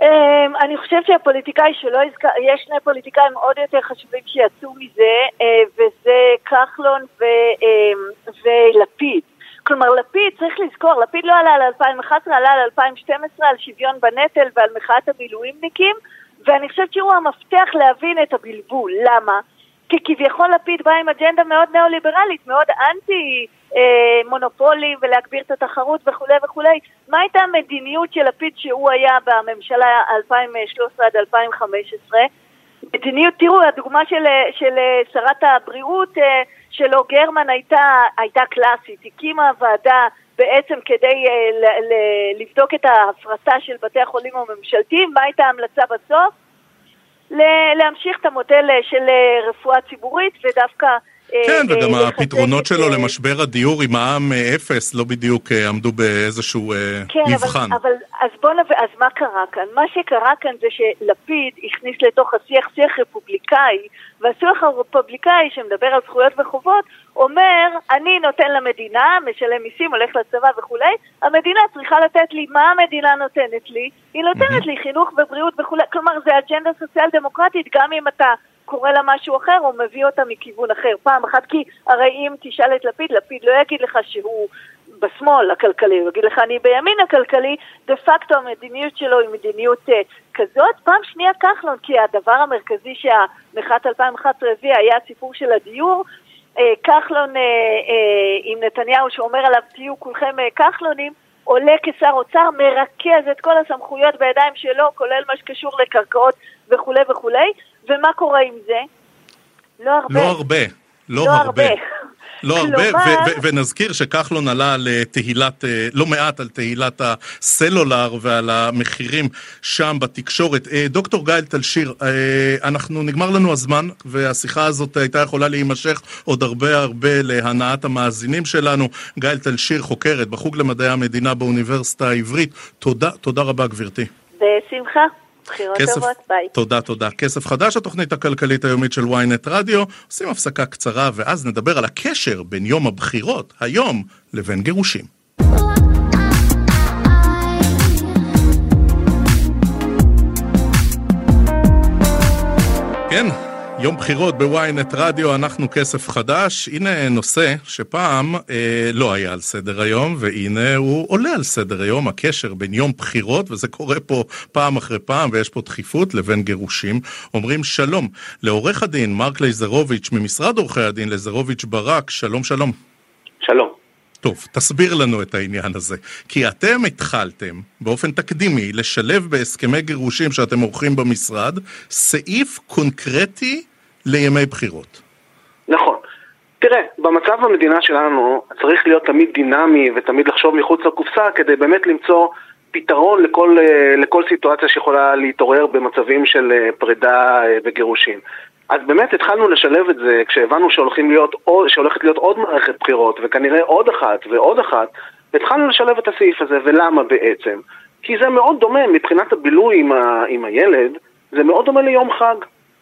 Um, אני חושבת שהפוליטיקאי שלא יזכר, יש שני פוליטיקאים עוד יותר חשובים שיצאו מזה, uh, וזה כחלון ו, uh, ולפיד. כלומר, לפיד, צריך לזכור, לפיד לא עלה על 2011, עלה על 2012, על שוויון בנטל ועל מחאת המילואימניקים, ואני חושבת שהוא המפתח להבין את הבלבול. למה? כי כביכול לפיד בא עם אג'נדה מאוד ניאו-ליברלית, מאוד אנטי אה, מונופולים ולהגביר את התחרות וכולי וכולי. מה הייתה המדיניות של לפיד שהוא היה בממשלה 2013 עד 2015? מדיניות, תראו, הדוגמה של, של שרת הבריאות אה, שלו, גרמן, הייתה, הייתה קלאסית. הקימה ועדה בעצם כדי אה, ל, ל, לבדוק את ההפרטה של בתי החולים הממשלתיים. מה הייתה ההמלצה בסוף? להמשיך את המודל של רפואה ציבורית ודווקא אה, כן, וגם הפתרונות שלו למשבר הדיור עם מע"מ אפס לא בדיוק אה, עמדו באיזשהו אה, כן, מבחן. כן, אבל אז בוא נב... אז מה קרה כאן? מה שקרה כאן זה שלפיד הכניס לתוך השיח שיח רפובליקאי, והשיח הרפובליקאי שמדבר על זכויות וחובות אומר, אני נותן למדינה, משלם מיסים, הולך לצבא וכולי, המדינה צריכה לתת לי, מה המדינה נותנת לי? היא נותנת לי חינוך ובריאות וכולי, כלומר זה אג'נדה סוציאל דמוקרטית, גם אם אתה קורא לה משהו אחר או מביא אותה מכיוון אחר. פעם אחת כי הרי אם תשאל את לפיד, לפיד לא יגיד לך שהוא בשמאל הכלכלי, הוא יגיד לך אני בימין הכלכלי, דה פקטו המדיניות שלו היא מדיניות uh, כזאת. פעם שנייה כחלון, כי הדבר המרכזי שהמחאת 2011 הביאה היה הסיפור של הדיור. Uh, כחלון uh, uh, עם נתניהו שאומר עליו תהיו כולכם uh, כחלונים, עולה כשר אוצר, מרכז את כל הסמכויות בידיים שלו, כולל מה שקשור לקרקעות וכולי וכולי, ומה קורה עם זה? לא הרבה. לא הרבה. לא, לא הרבה. הרבה. לא הרבה, ונזכיר שכחלון עלה על תהילת, אה, לא מעט על תהילת הסלולר ועל המחירים שם בתקשורת. אה, דוקטור גאל תלשיר, אה, אנחנו, נגמר לנו הזמן, והשיחה הזאת הייתה יכולה להימשך עוד הרבה הרבה להנאת המאזינים שלנו. גאל תלשיר, חוקרת בחוג למדעי המדינה באוניברסיטה העברית. תודה, תודה רבה גברתי. בשמחה. בחירות כסף, טובות, ביי. תודה, תודה. כסף חדש, התוכנית הכלכלית היומית של ynet רדיו. עושים הפסקה קצרה, ואז נדבר על הקשר בין יום הבחירות, היום, לבין גירושים. כן, יום בחירות בוויינט רדיו, אנחנו כסף חדש. הנה נושא שפעם אה, לא היה על סדר היום, והנה הוא עולה על סדר היום, הקשר בין יום בחירות, וזה קורה פה פעם אחרי פעם, ויש פה דחיפות, לבין גירושים. אומרים שלום לעורך הדין מרק לייזרוביץ' ממשרד עורכי הדין, לייזרוביץ' ברק, שלום שלום. שלום. טוב, תסביר לנו את העניין הזה. כי אתם התחלתם באופן תקדימי לשלב בהסכמי גירושים שאתם עורכים במשרד סעיף קונקרטי לימי בחירות. נכון. תראה, במצב במדינה שלנו צריך להיות תמיד דינמי ותמיד לחשוב מחוץ לקופסה כדי באמת למצוא פתרון לכל, אה, לכל סיטואציה שיכולה להתעורר במצבים של אה, פרידה אה, וגירושים. אז באמת התחלנו לשלב את זה כשהבנו שהולכים להיות, שהולכת להיות עוד מערכת בחירות וכנראה עוד אחת ועוד אחת התחלנו לשלב את הסעיף הזה, ולמה בעצם? כי זה מאוד דומה מבחינת הבילוי עם, ה, עם הילד, זה מאוד דומה ליום חג.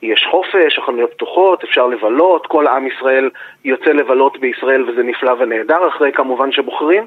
יש חופש, החנויות פתוחות, אפשר לבלות, כל עם ישראל יוצא לבלות בישראל וזה נפלא ונהדר, אחרי כמובן שבוחרים.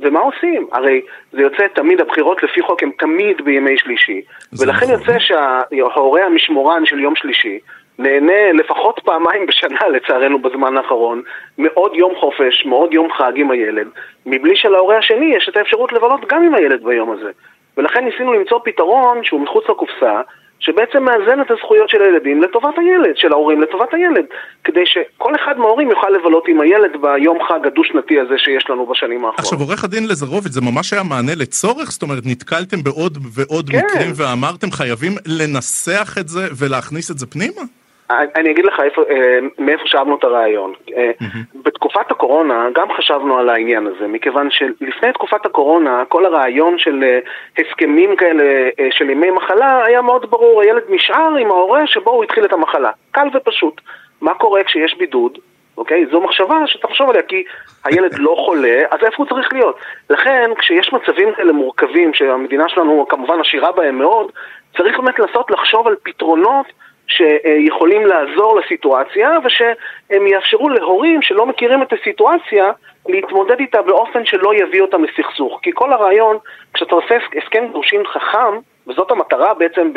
ומה עושים? הרי זה יוצא תמיד, הבחירות לפי חוק הם תמיד בימי שלישי. ולכן נכון. יוצא שההורה המשמורן של יום שלישי נהנה לפחות פעמיים בשנה, לצערנו, בזמן האחרון, מעוד יום חופש, מעוד יום חג עם הילד, מבלי שלהורה השני יש את האפשרות לבלות גם עם הילד ביום הזה. ולכן ניסינו למצוא פתרון שהוא מחוץ לקופסה, שבעצם מאזן את הזכויות של הילדים לטובת הילד, של ההורים לטובת הילד, כדי שכל אחד מההורים יוכל לבלות עם הילד ביום חג הדו-שנתי הזה שיש לנו בשנים האחרונות. עכשיו, עורך הדין לזרוביץ', זה ממש היה מענה לצורך? זאת אומרת, נתקלתם בעוד ועוד כן. מקרים ואמרתם חייבים לנסח את זה ולהכניס את זה פנימה? אני אגיד לך איפה, אה, מאיפה שאבנו את הרעיון. Mm-hmm. בתקופת הקורונה גם חשבנו על העניין הזה, מכיוון שלפני תקופת הקורונה כל הרעיון של אה, הסכמים כאלה של ימי מחלה היה מאוד ברור, הילד נשאר עם ההורה שבו הוא התחיל את המחלה. קל ופשוט. מה קורה כשיש בידוד? אוקיי? זו מחשבה שתחשוב עליה, כי הילד לא חולה, אז איפה הוא צריך להיות? לכן, כשיש מצבים כאלה מורכבים, שהמדינה שלנו כמובן עשירה בהם מאוד, צריך באמת לנסות לחשוב על פתרונות שיכולים לעזור לסיטואציה ושהם יאפשרו להורים שלא מכירים את הסיטואציה להתמודד איתה באופן שלא יביא אותם לסכסוך. כי כל הרעיון, כשאתה עושה הסכם גירושין חכם, וזאת המטרה בעצם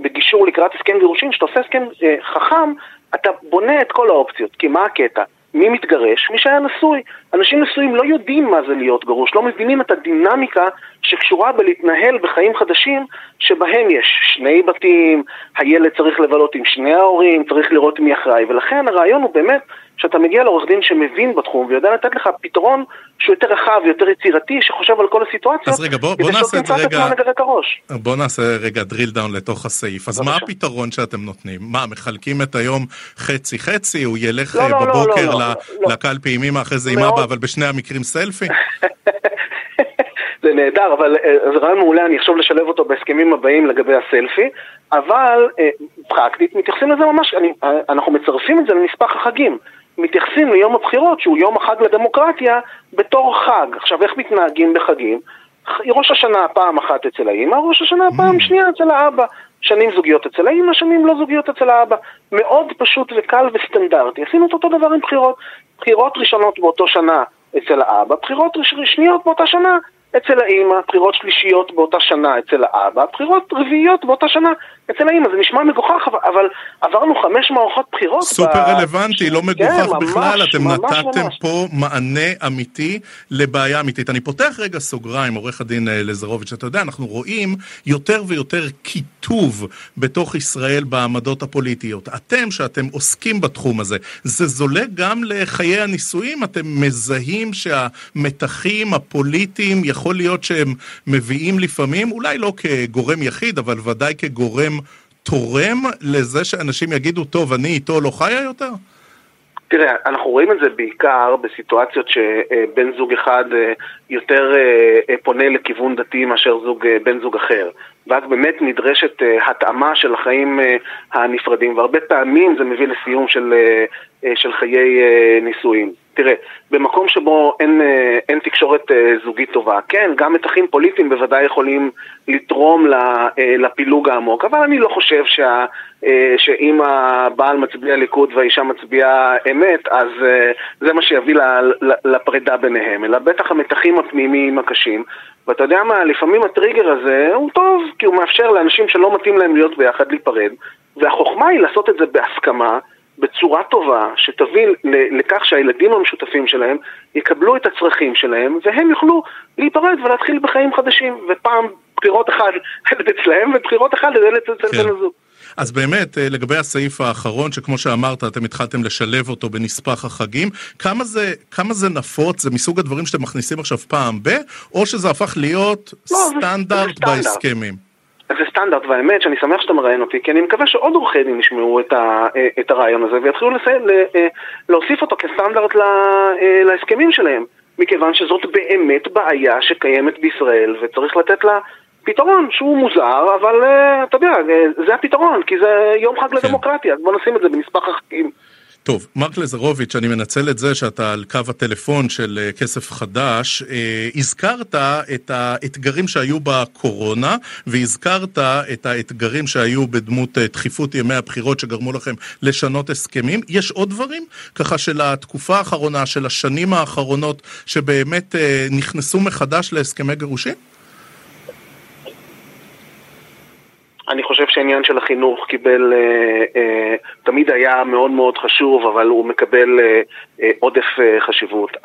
בגישור לקראת הסכם גירושין, כשאתה עושה הסכם אה, חכם, אתה בונה את כל האופציות. כי מה הקטע? מי מתגרש? מי שהיה נשוי. אנשים נשואים לא יודעים מה זה להיות גרוש, לא מבינים את הדינמיקה שקשורה בלהתנהל בחיים חדשים שבהם יש שני בתים, הילד צריך לבלות עם שני ההורים, צריך לראות מי אחראי, ולכן הרעיון הוא באמת שאתה מגיע לעורך דין שמבין בתחום ויודע לתת לך פתרון שהוא יותר רחב, יותר יצירתי, שחושב על כל הסיטואציות, אז רגע, בוא, בוא נעשה את זה רגע, בוא נעשה רגע drill down לתוך הסעיף. אז מה הפתרון שאתם נותנים? מה, מחלקים את היום חצי-חצי, הוא ילך לא, לא, לא בבוקר לא, לא, לא, לא. לקלפי עם אמא, אחרי זה עם אבא, אבל בשני המקרים סלפי? <laughs> זה נהדר, אבל אה, זה רעיון מעולה, אני אחשוב לשלב אותו בהסכמים הבאים לגבי הסלפי, אבל אה, פרקטית מתייחסים לזה ממש, אני, אה, אנחנו מצרפים את זה לנספח החגים. מתייחסים ליום הבחירות, שהוא יום החג לדמוקרטיה, בתור חג. עכשיו, איך מתנהגים בחגים? ראש השנה פעם אחת אצל האמא, ראש השנה פעם mm. שנייה אצל האבא. שנים זוגיות אצל האמא, שנים לא זוגיות אצל האבא. מאוד פשוט וקל וסטנדרטי. עשינו את אותו דבר עם בחירות. בחירות ראשונות באותו שנה אצל האבא, בחירות שניות באותה שנה אצל האימא, בחירות שלישיות באותה שנה אצל האבא, בחירות רביעיות באותה שנה אצל האימא. זה נשמע מגוחך, אבל עברנו חמש מערכות בחירות. סופר ב... רלוונטי, לא מגוחך כן, בכלל, ממש, אתם ממש נתתם ממש. פה מענה אמיתי לבעיה אמיתית. אני פותח רגע סוגריים, עורך הדין אה, לזרוביץ', אתה יודע, אנחנו רואים יותר ויותר קיטוב בתוך ישראל בעמדות הפוליטיות. אתם, שאתם עוסקים בתחום הזה, זה זולג גם לחיי הנישואים? אתם מזהים שהמתחים הפוליטיים, יכול להיות שהם מביאים לפעמים, אולי לא כגורם יחיד, אבל ודאי כגורם תורם לזה שאנשים יגידו, טוב, אני איתו לא חיה יותר? תראה, אנחנו רואים את זה בעיקר בסיטואציות שבן זוג אחד אה, יותר אה, פונה לכיוון דתי מאשר זוג, אה, בן זוג אחר. ואז באמת נדרשת התאמה של החיים הנפרדים, והרבה פעמים זה מביא לסיום של, של חיי נישואים. תראה, במקום שבו אין, אה, אין תקשורת אה, זוגית טובה, כן, גם מתחים פוליטיים בוודאי יכולים לתרום אה, לפילוג העמוק, אבל אני לא חושב שה, שאם הבעל מצביע ליכוד והאישה מצביעה אמת, אז זה מה שיביא לפרידה ביניהם, אלא בטח המתחים הפנימיים הקשים. ואתה יודע מה, לפעמים הטריגר הזה הוא טוב, כי הוא מאפשר לאנשים שלא מתאים להם להיות ביחד להיפרד, והחוכמה היא לעשות את זה בהסכמה. בצורה טובה, שתביא לכך שהילדים המשותפים שלהם יקבלו את הצרכים שלהם, והם יוכלו להיפרד ולהתחיל בחיים חדשים. ופעם בחירות אחד ילד אצלהם, ובחירות אחד ילד אצל בן הזוג. אז באמת, אה, לגבי הסעיף האחרון, שכמו שאמרת, אתם התחלתם לשלב אותו בנספח החגים, כמה זה, כמה זה נפוץ? זה מסוג הדברים שאתם מכניסים עכשיו פעם ב, או שזה הפך להיות לא, סטנדרט, זה, זה בהסכמים? זה סטנדרט, והאמת שאני שמח שאתה מראיין אותי, כי אני מקווה שעוד עורכי דין ישמעו את, ה, את הרעיון הזה ויתחילו לסי, להוסיף אותו כסטנדרט להסכמים שלהם. מכיוון שזאת באמת בעיה שקיימת בישראל וצריך לתת לה פתרון שהוא מוזר, אבל אתה יודע, זה הפתרון, כי זה יום חג כן. לדמוקרטיה, אז בוא נשים את זה בנספח החגים. טוב, מרק לזרוביץ', אני מנצל את זה שאתה על קו הטלפון של אה, כסף חדש. אה, הזכרת את האתגרים שהיו בקורונה, והזכרת את האתגרים שהיו בדמות אה, דחיפות ימי הבחירות שגרמו לכם לשנות הסכמים. יש עוד דברים? ככה של התקופה האחרונה, של השנים האחרונות, שבאמת נכנסו מחדש להסכמי גירושין? אני חושב שהעניין של החינוך קיבל, תמיד היה מאוד מאוד חשוב, אבל הוא מקבל אה, אה, עודף אה, חשיבות.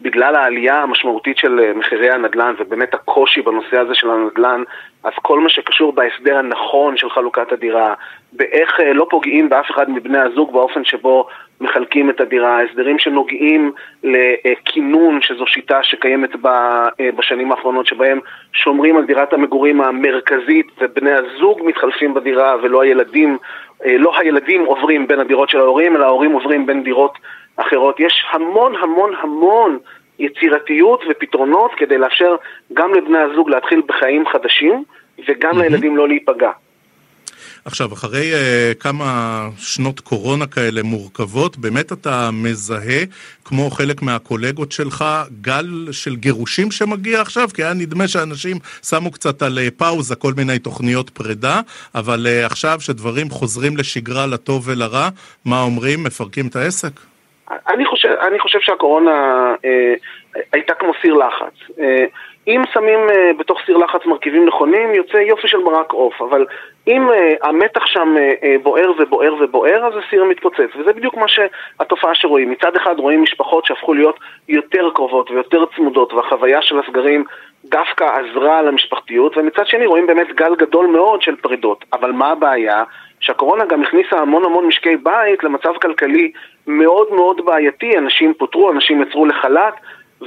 בגלל העלייה המשמעותית של מחירי הנדל"ן ובאמת הקושי בנושא הזה של הנדל"ן, אז כל מה שקשור בהסדר הנכון של חלוקת הדירה, באיך אה, לא פוגעים באף אחד מבני הזוג באופן שבו מחלקים את הדירה, הסדרים שנוגעים לכינון, שזו שיטה שקיימת אה, בשנים האחרונות, שבהם שומרים על דירת המגורים המרכזית ובני הזוג מתחלפים בדירה ולא הילדים, אה, לא הילדים עוברים בין הדירות של ההורים, אלא ההורים עוברים בין דירות אחרות. יש המון המון המון יצירתיות ופתרונות כדי לאפשר גם לבני הזוג להתחיל בחיים חדשים וגם. לילדים לא להיפגע. עכשיו, אחרי uh, כמה שנות קורונה כאלה מורכבות, באמת אתה מזהה, כמו חלק מהקולגות שלך, גל של גירושים שמגיע עכשיו? כי היה נדמה שאנשים שמו קצת על uh, פאוזה כל מיני תוכניות פרידה, אבל uh, עכשיו שדברים חוזרים לשגרה לטוב ולרע, מה אומרים? מפרקים את העסק? אני חושב, אני חושב שהקורונה אה, הייתה כמו סיר לחץ. אה, אם שמים אה, בתוך סיר לחץ מרכיבים נכונים, יוצא יופי של מרק עוף, אבל אם אה, המתח שם אה, בוער ובוער ובוער, אז הסיר מתפוצץ. וזה בדיוק מה שהתופעה שרואים. מצד אחד רואים משפחות שהפכו להיות יותר קרובות ויותר צמודות, והחוויה של הסגרים דווקא עזרה למשפחתיות, ומצד שני רואים באמת גל גדול מאוד של פרידות. אבל מה הבעיה? שהקורונה גם הכניסה המון המון משקי בית למצב כלכלי מאוד מאוד בעייתי, אנשים פוטרו, אנשים יצרו לחל"ת,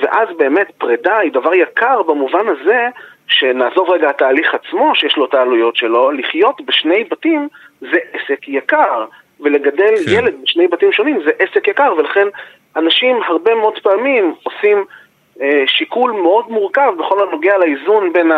ואז באמת פרידה היא דבר יקר במובן הזה שנעזוב רגע התהליך עצמו, שיש לו את העלויות שלו, לחיות בשני בתים זה עסק יקר, ולגדל כן. ילד בשני בתים שונים זה עסק יקר, ולכן אנשים הרבה מאוד פעמים עושים אה, שיקול מאוד מורכב בכל הנוגע לאיזון בין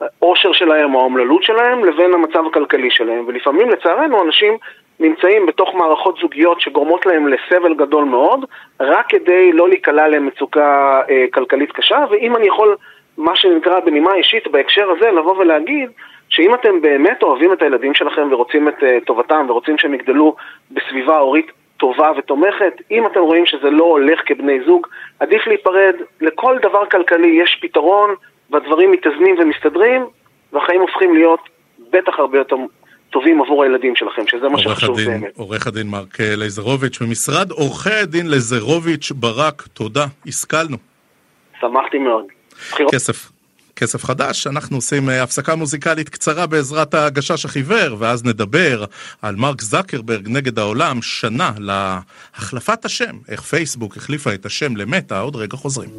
העושר שלהם או האומללות שלהם לבין המצב הכלכלי שלהם, ולפעמים לצערנו אנשים נמצאים בתוך מערכות זוגיות שגורמות להם לסבל גדול מאוד, רק כדי לא להיקלע למצוקה אה, כלכלית קשה, ואם אני יכול, מה שנקרא בנימה אישית בהקשר הזה, לבוא ולהגיד שאם אתם באמת אוהבים את הילדים שלכם ורוצים את אה, טובתם ורוצים שהם יגדלו בסביבה הורית טובה ותומכת, אם אתם רואים שזה לא הולך כבני זוג, עדיף להיפרד, לכל דבר כלכלי יש פתרון והדברים מתאזנים ומסתדרים והחיים הופכים להיות בטח הרבה יותר טובים עבור הילדים שלכם, שזה מה שחשוב הדין, באמת. עורך הדין מרק לייזרוביץ' ממשרד עורכי הדין לייזרוביץ' ברק, תודה, השכלנו. שמחתי מאוד. כסף. כסף חדש, אנחנו עושים אה, הפסקה מוזיקלית קצרה בעזרת הגשש החיוור, ואז נדבר על מרק זקרברג נגד העולם, שנה להחלפת השם, איך פייסבוק החליפה את השם למטה, עוד רגע חוזרים.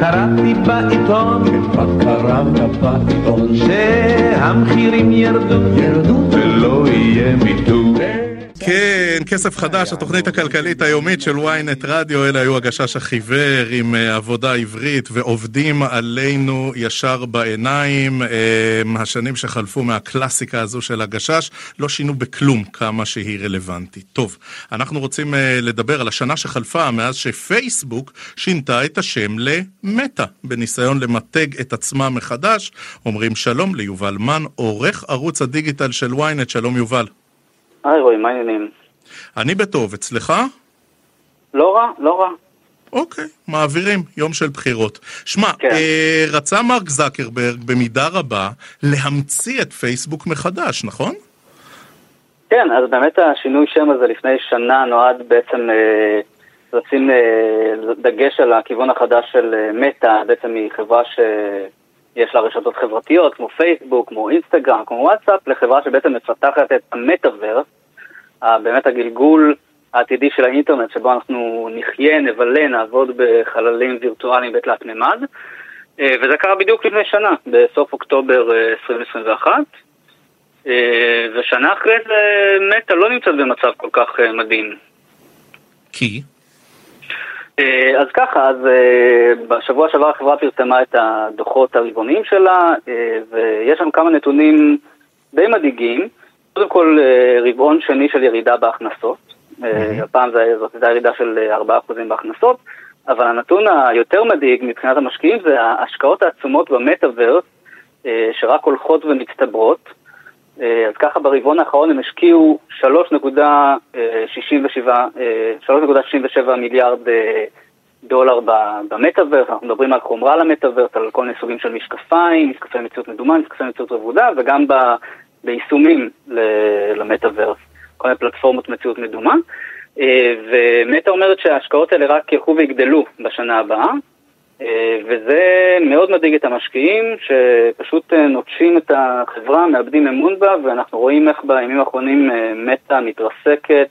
קראתי בעיתון, כבר קראת בעיתון, שהמחירים ירדו, ירדו, ולא יהיה מיתון. כן, כסף חדש, התוכנית הכלכלית היומית של ynet רדיו, אלה היו הגשש החיוור עם אה, עבודה עברית ועובדים עלינו ישר בעיניים. אה, השנים שחלפו מהקלאסיקה הזו של הגשש לא שינו בכלום כמה שהיא רלוונטית. טוב, אנחנו רוצים אה, לדבר על השנה שחלפה מאז שפייסבוק שינתה את השם למטא, בניסיון למתג את עצמה מחדש. אומרים שלום ליובל מן, עורך ערוץ הדיגיטל של ynet, שלום יובל. היי רועי, מה העניינים? אני בטוב, אצלך? לא רע, לא רע. אוקיי, מעבירים, יום של בחירות. שמע, כן. אה, רצה מרק זקרברג במידה רבה להמציא את פייסבוק מחדש, נכון? כן, אז באמת השינוי שם הזה לפני שנה נועד בעצם אה, לשים אה, דגש על הכיוון החדש של אה, מטא, בעצם היא חברה ש... יש לה רשתות חברתיות כמו פייסבוק, כמו אינסטגרם, כמו וואטסאפ, לחברה שבעצם מפתחת את המטאוורס, באמת הגלגול העתידי של האינטרנט, שבו אנחנו נחיה, נבלה, נעבוד בחללים וירטואליים בתלת מימד. אה, וזה קרה בדיוק לפני שנה, בסוף אוקטובר 2021. אה, ושנה אחרי זה מטא לא נמצאת במצב כל כך אה, מדהים. כי? אז ככה, אז בשבוע שעבר החברה פרסמה את הדוחות הרבעוניים שלה, ויש שם כמה נתונים די מדאיגים. קודם כל, רבעון שני של ירידה בהכנסות. הפעם זאת הייתה ירידה של 4% בהכנסות. אבל הנתון היותר מדאיג מבחינת המשקיעים זה ההשקעות העצומות במטאוורס, אה, שרק הולכות ומצטברות. אה, אז ככה ברבעון האחרון הם השקיעו 3.67 אה, מיליארד דולר במטאוורס, אנחנו מדברים על חומרה למטאוורס, על כל מיני סוגים של משקפיים, משקפי מציאות מדומה, משקפי מציאות רבודה, וגם ביישומים למטאוורס, כל מיני פלטפורמות מציאות מדומה. אה, ומטה אומרת שההשקעות האלה רק ילכו ויגדלו בשנה הבאה, אה, וזה מאוד מדאיג את המשקיעים, שפשוט אה, נוטשים את החברה, מאבדים אמון בה, ואנחנו רואים איך בימים האחרונים מטה מתרסקת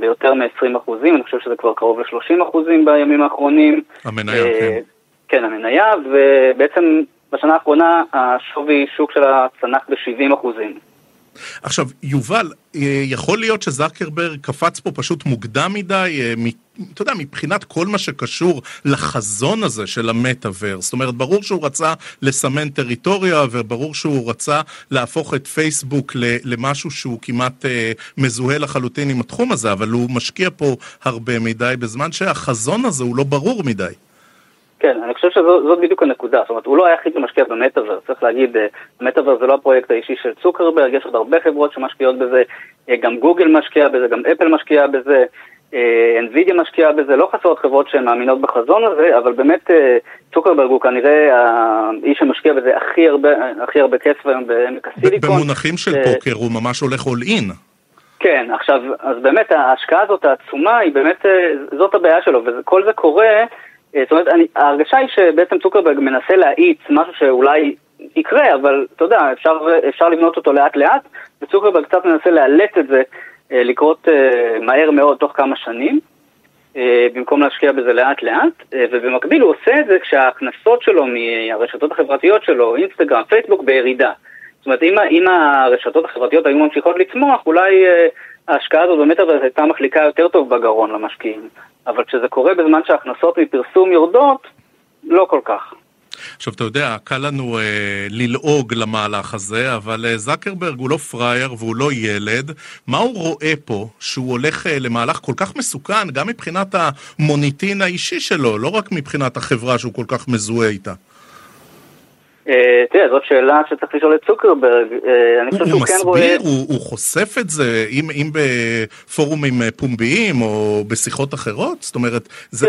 ביותר מ-20 אחוזים, אני חושב שזה כבר קרוב ל-30 אחוזים בימים האחרונים. המניה, כן. כן, המניה, ובעצם בשנה האחרונה השווי שוק שלה צנח ב-70 אחוזים. עכשיו, יובל, אה, יכול להיות שזקרברג קפץ פה פשוט מוקדם מדי, אה, אתה יודע, מבחינת כל מה שקשור לחזון הזה של המטאוורס. זאת אומרת, ברור שהוא רצה לסמן טריטוריה, וברור שהוא רצה להפוך את פייסבוק למשהו שהוא כמעט אה, מזוהה לחלוטין עם התחום הזה, אבל הוא משקיע פה הרבה מדי, בזמן שהחזון הזה הוא לא ברור מדי. כן, אני חושב שזאת בדיוק הנקודה, זאת אומרת, הוא לא היחיד שמשקיע במטאוורס, צריך להגיד, אה, מטאוורס זה לא הפרויקט האישי של צוקרברג, יש עוד הרבה חברות שמשקיעות בזה, אה, גם גוגל משקיעה בזה, גם אפל משקיעה בזה, אה, משקיעה בזה, לא חסרות חברות שהן מאמינות בחזון הזה, אבל באמת צוקרברג הוא כנראה האיש שמשקיע בזה הכי הרבה, הכי הרבה כסף היום בעמק הסיליקון. במונחים של פוקר הוא ממש הולך אול אין. כן, עכשיו, אז באמת ההשקעה הזאת העצומה היא באמת, זאת הבעיה שלו, וכל זה קורה זאת אומרת, אני, ההרגשה היא שבעצם צוקרברג מנסה להאיץ משהו שאולי יקרה, אבל אתה יודע, אפשר, אפשר לבנות אותו לאט לאט, וצוקרברג קצת מנסה לאלץ את זה אה, לקרות אה, מהר מאוד תוך כמה שנים, במקום להשקיע בזה לאט לאט, ובמקביל הוא עושה את זה כשההכנסות שלו מהרשתות החברתיות שלו, אינסטגרם, פייסבוק, בירידה. זאת אומרת, אם, אם הרשתות החברתיות היו ממשיכות לצמוח, אולי ההשקעה הזאת במטאברס הייתה מחליקה יותר טוב בגרון למשקיעים. אבל כשזה קורה בזמן שההכנסות מפרסום יורדות, לא כל כך. עכשיו, אתה יודע, קל לנו אה, ללעוג למהלך הזה, אבל אה, זקרברג הוא לא פראייר והוא לא ילד. מה הוא רואה פה שהוא הולך אה, למהלך כל כך מסוכן, גם מבחינת המוניטין האישי שלו, לא רק מבחינת החברה שהוא כל כך מזוהה איתה? אה, תראה, זאת שאלה שצריך לשאול את צוקרברג. אה, אני חושב שהוא כן רואה... הוא מסביר, הוא חושף את זה, אם בפורומים אה, פומביים או בשיחות אחרות? זאת אומרת, זה...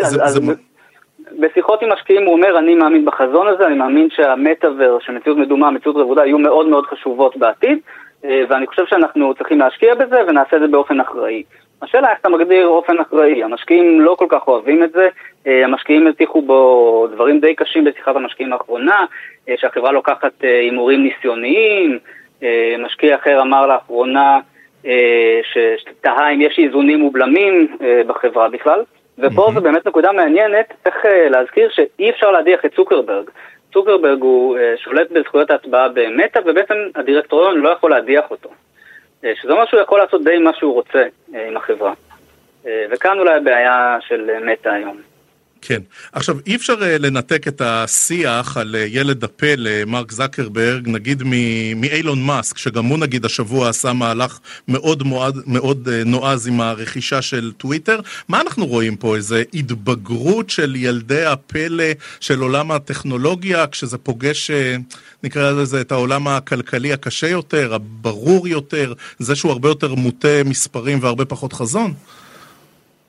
בשיחות עם משקיעים הוא אומר, אני מאמין בחזון הזה, אני מאמין שהמטאוור, שמציאות מדומה, מציאות רבודה, יהיו מאוד מאוד חשובות בעתיד, ואני חושב שאנחנו צריכים להשקיע בזה ונעשה את זה באופן אחראי. השאלה איך אתה מגדיר אופן אחראי, המשקיעים לא כל כך אוהבים את זה, אה, המשקיעים הטיחו בו דברים די קשים בשיחת המשקיעים האחרונה, אה, שהחברה לוקחת אה, הימורים ניסיוניים, משקיע אחר אמר לאחרונה שתהה אם יש איזונים ובלמים בחברה בכלל, ופה mm-hmm. זו באמת נקודה מעניינת, צריך להזכיר שאי אפשר להדיח את צוקרברג. צוקרברג הוא שולט בזכויות ההצבעה במטא, ובעצם הדירקטוריון לא יכול להדיח אותו. אה, שזה אומר שהוא יכול לעשות די מה שהוא רוצה אה, עם החברה. אה, וכאן אולי הבעיה של מטא היום. כן. עכשיו, אי אפשר לנתק את השיח על ילד הפלא, מרק זקרברג, נגיד מאילון מאסק, שגם הוא נגיד השבוע עשה מהלך מאוד מועד, מאוד נועז עם הרכישה של טוויטר. מה אנחנו רואים פה? איזה התבגרות של ילדי הפלא של עולם הטכנולוגיה, כשזה פוגש נקרא לזה, את העולם הכלכלי הקשה יותר, הברור יותר, זה שהוא הרבה יותר מוטה מספרים והרבה פחות חזון?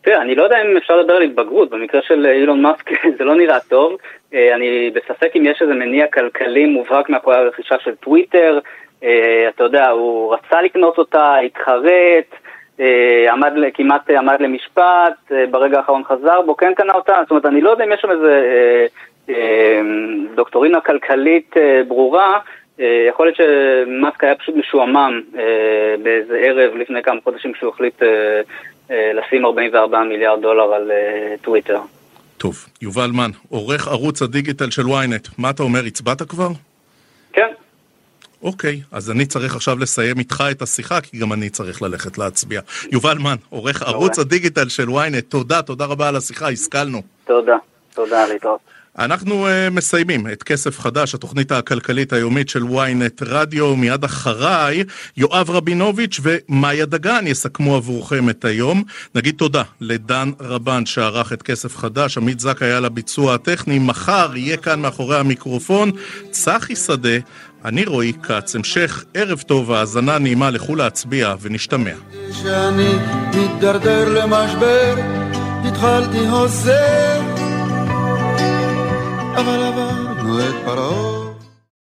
תראה, אני לא יודע אם אפשר לדבר על התבגרות, במקרה של אילון מאסק <laughs> זה לא נראה טוב. אה, אני בספק אם יש איזה מניע כלכלי מובהק מאחורי הרכישה של טוויטר. אה, אתה יודע, הוא רצה לקנות אותה, התחרט, אה, עמד, כמעט עמד למשפט, ברגע האחרון חזר בו, כן קנה אותה. זאת אומרת, אני לא יודע אם יש שם איזה דוקטורינה כלכלית ברורה, יכול להיות שמאסק היה פשוט משועמם באיזה ערב לפני כמה חודשים שהוא החליט לשים 44 מיליארד דולר על טוויטר. טוב, יובל מן, עורך ערוץ הדיגיטל של ynet, מה אתה אומר, הצבעת כבר? כן. אוקיי, אז אני צריך עכשיו לסיים איתך את השיחה, כי גם אני צריך ללכת להצביע. יובל מן, עורך ערוץ הדיגיטל של ynet, תודה, תודה רבה על השיחה, השכלנו. תודה, תודה, להתראות. אנחנו uh, מסיימים את כסף חדש, התוכנית הכלכלית היומית של ynet רדיו. מיד אחריי, יואב רבינוביץ' ומאיה דגן יסכמו עבורכם את היום. נגיד תודה לדן רבן שערך את כסף חדש, עמית זק היה לביצוע הטכני. מחר יהיה כאן מאחורי המיקרופון צחי שדה, אני רועי כץ. המשך ערב טוב, האזנה נעימה, לכו להצביע ונשתמע. שאני מתדרדר למשבר, התחלתי הוזר אבל עברנו את פרעה